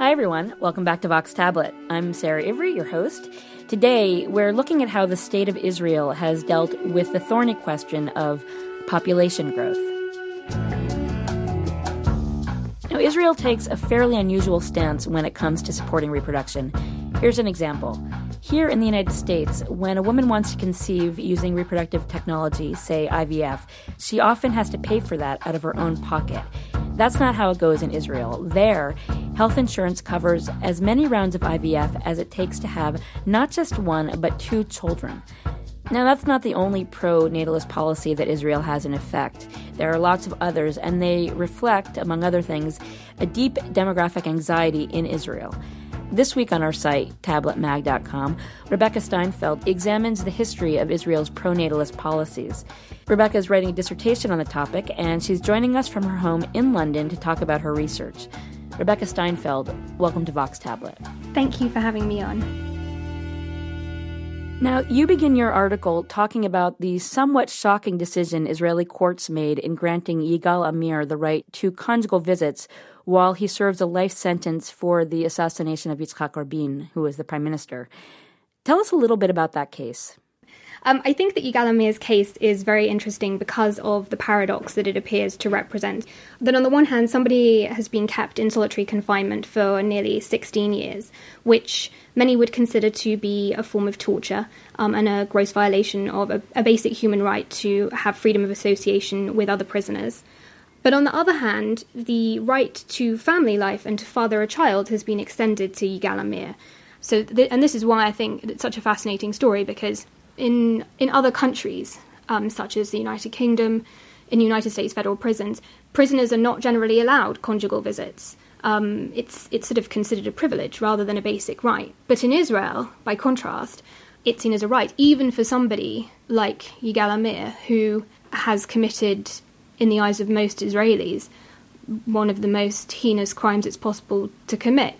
Hi, everyone. Welcome back to Vox Tablet. I'm Sarah Ivry, your host. Today, we're looking at how the state of Israel has dealt with the thorny question of population growth. Now, Israel takes a fairly unusual stance when it comes to supporting reproduction. Here's an example. Here in the United States, when a woman wants to conceive using reproductive technology, say IVF, she often has to pay for that out of her own pocket. That's not how it goes in Israel. There, health insurance covers as many rounds of IVF as it takes to have not just one, but two children. Now, that's not the only pro natalist policy that Israel has in effect. There are lots of others, and they reflect, among other things, a deep demographic anxiety in Israel. This week on our site, tabletmag.com, Rebecca Steinfeld examines the history of Israel's pronatalist policies. Rebecca is writing a dissertation on the topic, and she's joining us from her home in London to talk about her research. Rebecca Steinfeld, welcome to Vox Tablet. Thank you for having me on. Now, you begin your article talking about the somewhat shocking decision Israeli courts made in granting Yigal Amir the right to conjugal visits while he serves a life sentence for the assassination of Yitzhak Rabin, who was the prime minister. Tell us a little bit about that case. Um, I think that Yigal Amir's case is very interesting because of the paradox that it appears to represent. That on the one hand, somebody has been kept in solitary confinement for nearly 16 years, which many would consider to be a form of torture um, and a gross violation of a, a basic human right to have freedom of association with other prisoners. But on the other hand, the right to family life and to father a child has been extended to Yigal Amir. So, th- and this is why I think it's such a fascinating story because in in other countries, um, such as the United Kingdom, in United States federal prisons, prisoners are not generally allowed conjugal visits. Um, it's it's sort of considered a privilege rather than a basic right. But in Israel, by contrast, it's seen as a right, even for somebody like Yigal Amir, who has committed in the eyes of most Israelis, one of the most heinous crimes it's possible to commit.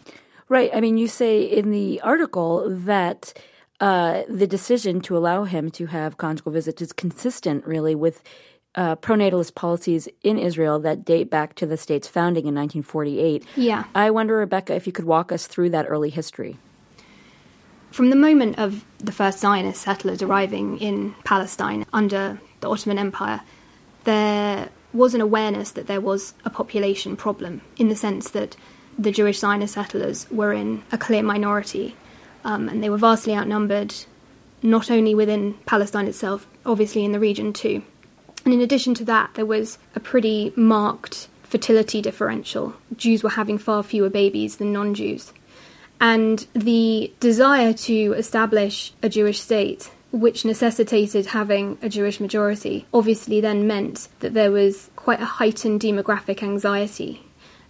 Right. I mean, you say in the article that uh, the decision to allow him to have conjugal visits is consistent, really, with uh, pronatalist policies in Israel that date back to the state's founding in 1948. Yeah. I wonder, Rebecca, if you could walk us through that early history. From the moment of the first Zionist settlers arriving in Palestine under the Ottoman Empire, there was an awareness that there was a population problem in the sense that the Jewish Zionist settlers were in a clear minority um, and they were vastly outnumbered, not only within Palestine itself, obviously in the region too. And in addition to that, there was a pretty marked fertility differential. Jews were having far fewer babies than non Jews. And the desire to establish a Jewish state which necessitated having a Jewish majority, obviously then meant that there was quite a heightened demographic anxiety.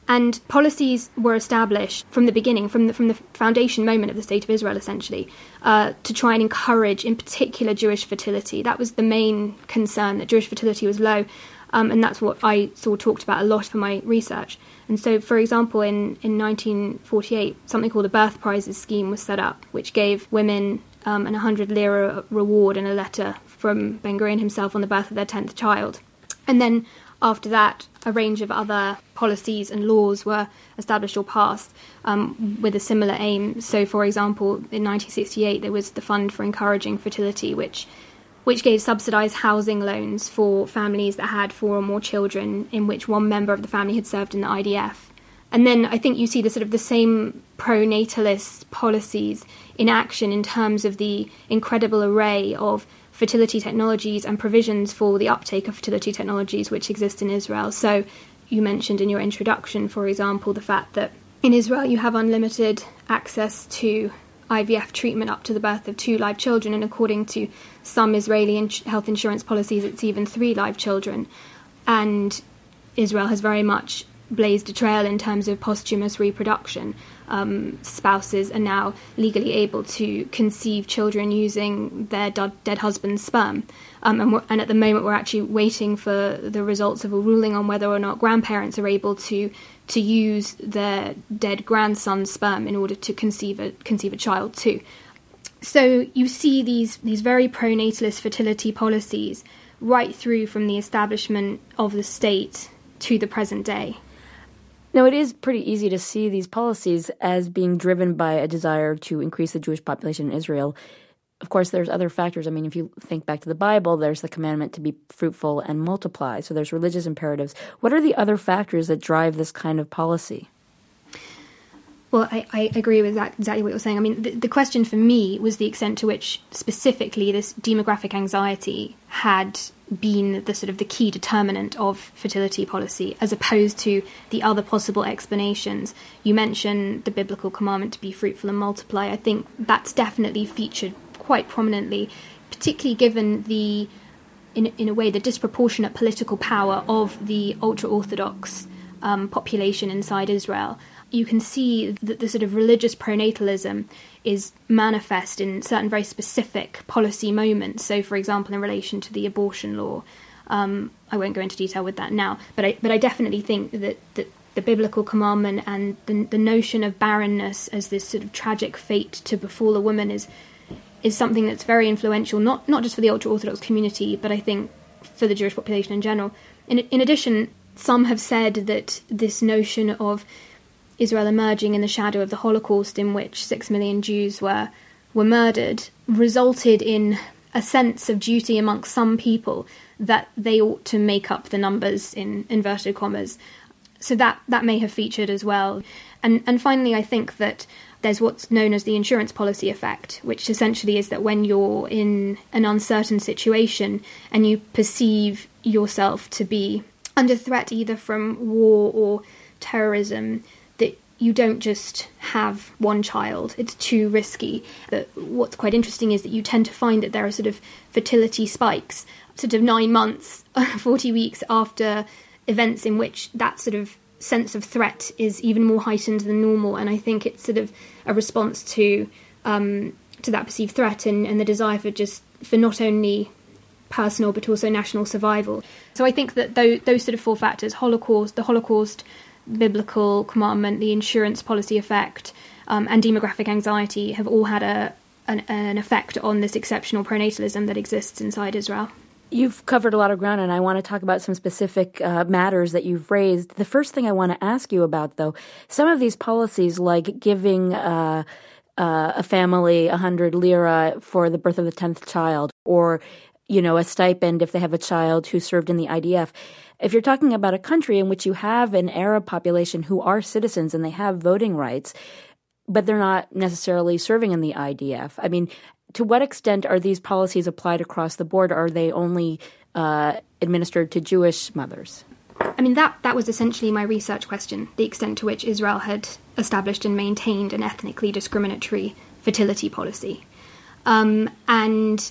And policies were established from the beginning, from the, from the foundation moment of the State of Israel, essentially, uh, to try and encourage, in particular, Jewish fertility. That was the main concern, that Jewish fertility was low. Um, and that's what I saw talked about a lot for my research. And so, for example, in, in 1948, something called the Birth Prizes scheme was set up, which gave women um, an 100 lira reward and a letter from Ben Gurion himself on the birth of their 10th child. And then after that, a range of other policies and laws were established or passed um, with a similar aim. So, for example, in 1968, there was the Fund for Encouraging Fertility, which which gave subsidised housing loans for families that had four or more children, in which one member of the family had served in the IDF. And then I think you see the sort of the same pro-natalist policies in action in terms of the incredible array of fertility technologies and provisions for the uptake of fertility technologies which exist in Israel. So you mentioned in your introduction, for example, the fact that in Israel you have unlimited access to IVF treatment up to the birth of two live children, and according to some Israeli health insurance policies, it's even three live children. And Israel has very much blazed a trail in terms of posthumous reproduction. Um, spouses are now legally able to conceive children using their dead husband's sperm. Um, and, and, at the moment, we're actually waiting for the results of a ruling on whether or not grandparents are able to to use their dead grandson's sperm in order to conceive a conceive a child too. So you see these these very pronatalist fertility policies right through from the establishment of the state to the present day. Now, it is pretty easy to see these policies as being driven by a desire to increase the Jewish population in Israel. Of course, there's other factors. I mean, if you think back to the Bible, there's the commandment to be fruitful and multiply. So there's religious imperatives. What are the other factors that drive this kind of policy? Well, I, I agree with that, exactly what you're saying. I mean, the, the, question for me was the extent to which, specifically, this demographic anxiety had been the sort of the key determinant of fertility policy, as opposed to the other possible explanations. You mentioned the biblical commandment to be fruitful and multiply. I think that's definitely featured quite prominently, particularly given the, in in a way, the disproportionate political power of the ultra orthodox um, population inside Israel you can see that the sort of religious pronatalism is manifest in certain very specific policy moments. So, for example, in relation to the abortion law, um, I won't go into detail with that now, but I, but I definitely think that, that the biblical commandment and the, the notion of barrenness as this sort of tragic fate to befall a woman is is something that's very influential, not not just for the ultra orthodox community, but I think for the Jewish population in general. In, in addition, some have said that this notion of Israel emerging in the shadow of the Holocaust, in which six million Jews were were murdered, resulted in a sense of duty amongst some people that they ought to make up the numbers in inverted commas. So that that may have featured as well. And and finally, I think that there's what's known as the insurance policy effect, which essentially is that when you're in an uncertain situation and you perceive yourself to be under threat either from war or terrorism, you don't just have one child. It's too risky. But what's quite interesting is that you tend to find that there are sort of fertility spikes, sort of nine months, 40 weeks after events in which that sort of sense of threat is even more heightened than normal. And I think it's sort of a response to um, to that perceived threat and, and the desire for just for not only personal but also national survival. So I think that those, those sort of four factors Holocaust, the Holocaust, biblical commandment, the insurance policy effect, um, and demographic anxiety have all had a an, an, effect on this exceptional pronatalism that exists inside Israel. You've covered a lot of ground, and I want to talk about some specific uh, matters that you've raised. The first thing I want to ask you about, though, some of these policies, like giving uh, uh, a family a hundred lira for the birth of the tenth child, or you know, a stipend if they have a child who served in the IDF if you're talking about a country in which you have an Arab population who are citizens and they have voting rights, but they're not necessarily serving in the IDF, I mean, to what extent are these policies applied across the board? Are they only uh, administered to Jewish mothers? I mean, that, that was essentially my research question the extent to which Israel had established and maintained an ethnically discriminatory fertility policy. Um, and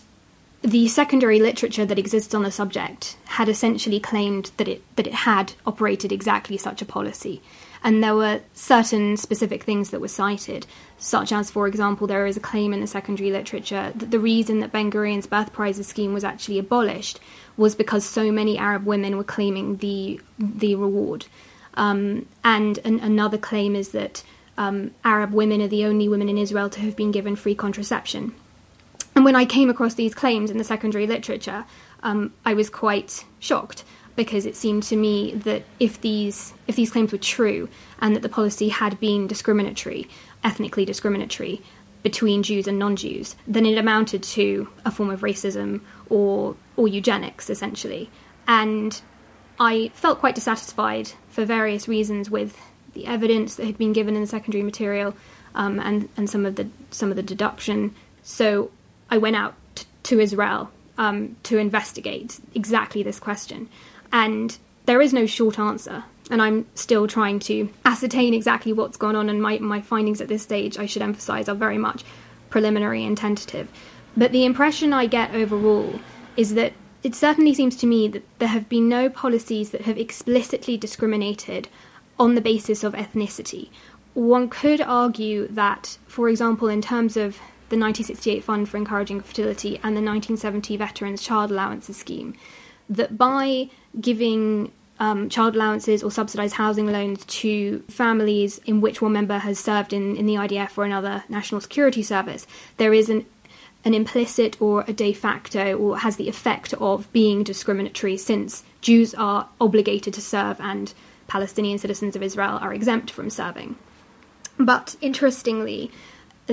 the secondary literature that exists on the subject had essentially claimed that it that it had operated exactly such a policy. And there were certain specific things that were cited, such as, for example, there is a claim in the secondary literature that the reason that Ben Gurion's birth prizes scheme was actually abolished was because so many Arab women were claiming the the reward. Um, and an, another claim is that um, Arab women are the only women in Israel to have been given free contraception. And when I came across these claims in the secondary literature, um, I was quite shocked because it seemed to me that if these if these claims were true and that the policy had been discriminatory, ethnically discriminatory between Jews and non-Jews, then it amounted to a form of racism or or eugenics essentially. And I felt quite dissatisfied for various reasons with the evidence that had been given in the secondary material um, and and some of the some of the deduction. So I went out t- to Israel um, to investigate exactly this question. And there is no short answer. And I'm still trying to ascertain exactly what's gone on. And my, my findings at this stage, I should emphasize, are very much preliminary and tentative. But the impression I get overall is that it certainly seems to me that there have been no policies that have explicitly discriminated on the basis of ethnicity. One could argue that, for example, in terms of the 1968 Fund for Encouraging Fertility and the 1970 Veterans Child Allowances Scheme, that by giving um, child allowances or subsidised housing loans to families in which one member has served in, in the IDF or another national security service, there is an an implicit or a de facto or has the effect of being discriminatory since Jews are obligated to serve and Palestinian citizens of Israel are exempt from serving. But interestingly,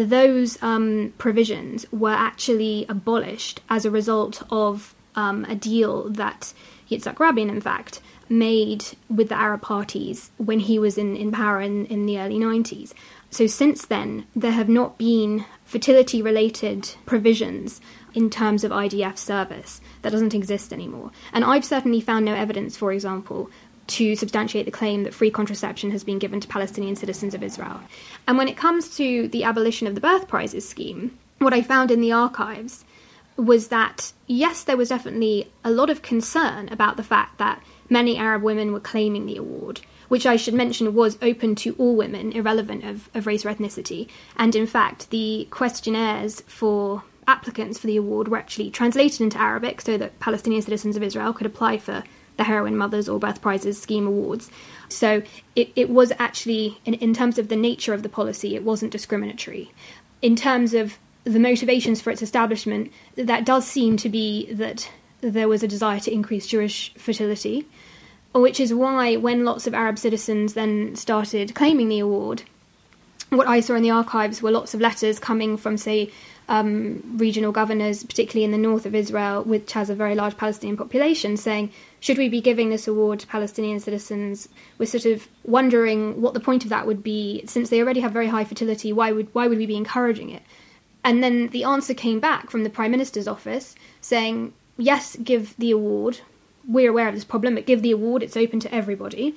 those um, provisions were actually abolished as a result of um, a deal that Yitzhak Rabin, in fact, made with the Arab parties when he was in, in power in, in the early 90s. So since then, there have not been fertility related provisions in terms of IDF service. That doesn't exist anymore. And I've certainly found no evidence, for example, to substantiate the claim that free contraception has been given to Palestinian citizens of Israel. And when it comes to the abolition of the birth prizes scheme, what I found in the archives was that, yes, there was definitely a lot of concern about the fact that many Arab women were claiming the award, which I should mention was open to all women, irrelevant of, of race or ethnicity. And in fact, the questionnaires for applicants for the award were actually translated into Arabic so that Palestinian citizens of Israel could apply for the Heroine Mothers or Birth Prizes Scheme awards. So it, it was actually, in, in terms of the nature of the policy, it wasn't discriminatory. In terms of the motivations for its establishment, that does seem to be that there was a desire to increase Jewish fertility, which is why when lots of Arab citizens then started claiming the award, what I saw in the archives were lots of letters coming from, say, um, regional governors, particularly in the north of Israel, which has a very large Palestinian population, saying, should we be giving this award to Palestinian citizens? We're sort of wondering what the point of that would be, since they already have very high fertility. Why would why would we be encouraging it? And then the answer came back from the Prime Minister's office saying, yes, give the award. We're aware of this problem, but give the award. It's open to everybody.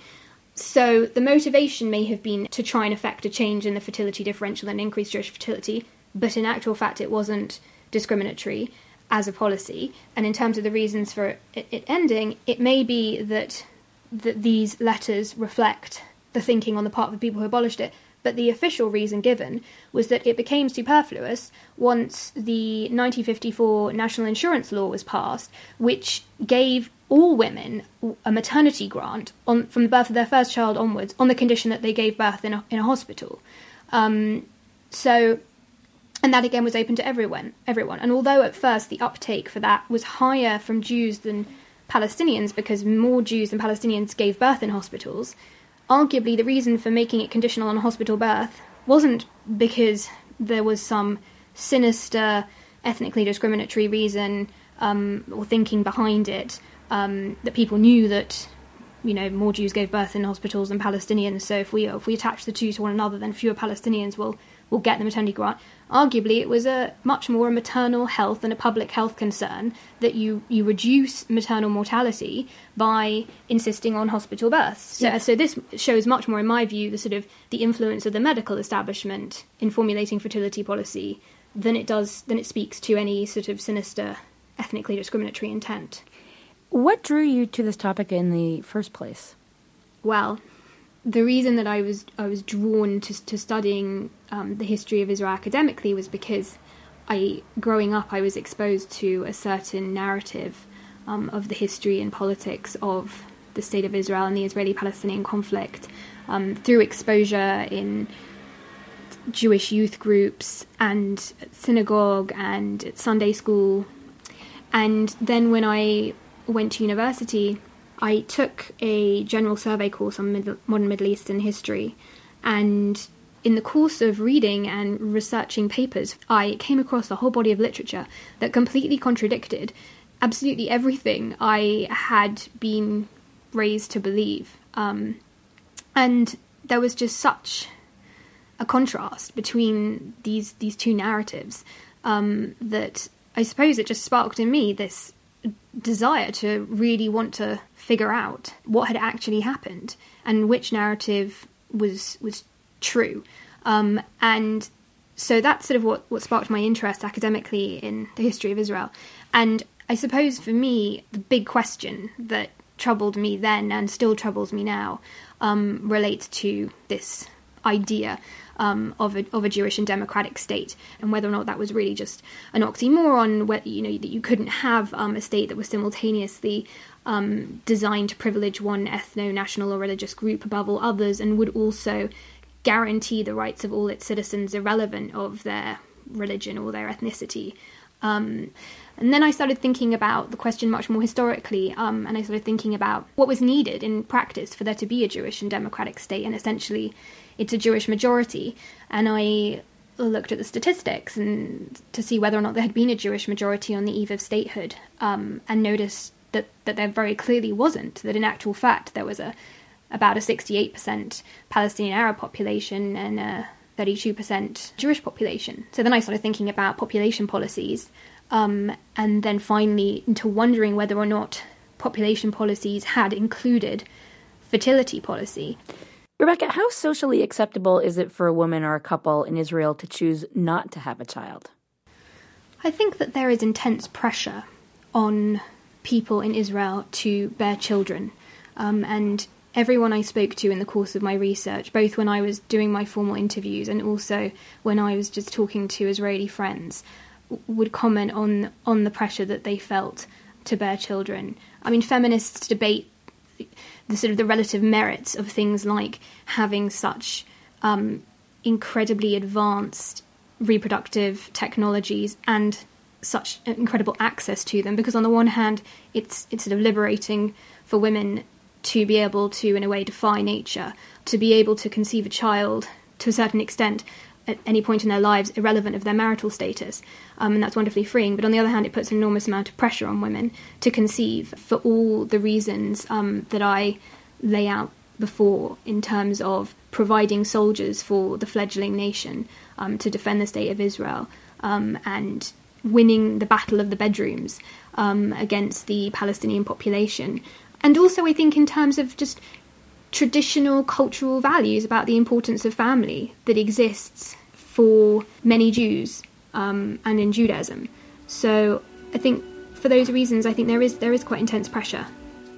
So the motivation may have been to try and effect a change in the fertility differential and increase Jewish fertility, but in actual fact, it wasn't discriminatory as a policy. And in terms of the reasons for it, it ending, it may be that that these letters reflect the thinking on the part of the people who abolished it. But the official reason given was that it became superfluous once the 1954 National Insurance Law was passed, which gave all women a maternity grant on, from the birth of their first child onwards on the condition that they gave birth in a, in a hospital. Um, so and that again was open to everyone everyone. And although at first the uptake for that was higher from Jews than Palestinians because more Jews than Palestinians gave birth in hospitals arguably the reason for making it conditional on hospital birth wasn't because there was some sinister ethnically discriminatory reason um, or thinking behind it um, that people knew that you know more Jews gave birth in hospitals than Palestinians. So if we if we attach the two to one another then fewer Palestinians will will get the maternity grant arguably it was a much more a maternal health and a public health concern that you, you reduce maternal mortality by insisting on hospital births. So, yeah. so this shows much more, in my view, the sort of the influence of the medical establishment in formulating fertility policy than it does than it speaks to any sort of sinister ethnically discriminatory intent. What drew you to this topic in the first place? Well, the reason that I was I was drawn to to studying um, the history of Israel academically was because I growing up I was exposed to a certain narrative um, of the history and politics of the state of Israel and the Israeli-Palestinian conflict um, through exposure in Jewish youth groups and synagogue and Sunday school, and then when I went to university I took a general survey course on modern Middle Eastern history, and in the course of reading and researching papers, I came across a whole body of literature that completely contradicted absolutely everything I had been raised to believe. Um, and there was just such a contrast between these these two narratives um, that I suppose it just sparked in me this desire to really want to figure out what had actually happened and which narrative was was true. Um, and so that's sort of what, what sparked my interest academically in the history of Israel. And I suppose for me, the big question that troubled me then and still troubles me now um, relates to this idea um, of a of a Jewish and democratic state, and whether or not that was really just an oxymoron, where you know that you couldn't have um, a state that was simultaneously um, designed to privilege one ethno, national, or religious group above all others, and would also guarantee the rights of all its citizens, irrelevant of their religion or their ethnicity. Um, and then I started thinking about the question much more historically, um, and I started thinking about what was needed in practice for there to be a Jewish and democratic state, and essentially it's a Jewish majority. And I looked at the statistics and to see whether or not there had been a Jewish majority on the eve of statehood, um, and noticed that, that there very clearly wasn't. That in actual fact there was a about a 68% Palestinian Arab population and a 32% Jewish population. So then I started thinking about population policies um, and then finally into wondering whether or not population policies had included fertility policy. Rebecca, how socially acceptable is it for a woman or a couple in Israel to choose not to have a child? I think that there is intense pressure on people in Israel to bear children. Um, and everyone I spoke to in the course of my research, both when I was doing my formal interviews and also when I was just talking to Israeli friends, would comment on on the pressure that they felt to bear children. I mean, feminists debate the sort of the relative merits of things like having such um, incredibly advanced reproductive technologies and such incredible access to them. Because on the one hand it's it's sort of liberating for women to be able to in a way defy nature to be able to conceive a child to a certain extent at any point in their lives, irrelevant of their marital status. Um, and that's wonderfully freeing. But on the other hand, it puts an enormous amount of pressure on women to conceive for all the reasons um, that I lay out before in terms of providing soldiers for the fledgling nation um, to defend the state of Israel um, and winning the battle of the bedrooms um, against the Palestinian population. And also, I think, in terms of just traditional cultural values about the importance of family that exists for many Jews um, and in Judaism. So I think for those reasons, I think there is there is quite intense pressure.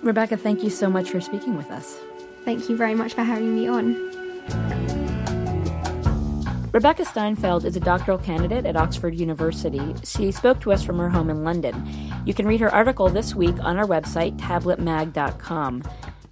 Rebecca, thank you so much for speaking with us. Thank you very much for having me on. Rebecca Steinfeld is a doctoral candidate at Oxford University. She spoke to us from her home in London. You can read her article this week on our website, tabletmag.com.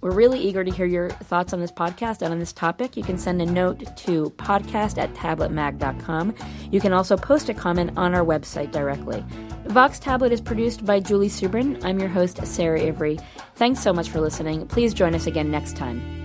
We're really eager to hear your thoughts on this podcast and on this topic. You can send a note to podcast at tabletmag.com. You can also post a comment on our website directly. Vox Tablet is produced by Julie Subrin. I'm your host, Sarah Ivry. Thanks so much for listening. Please join us again next time.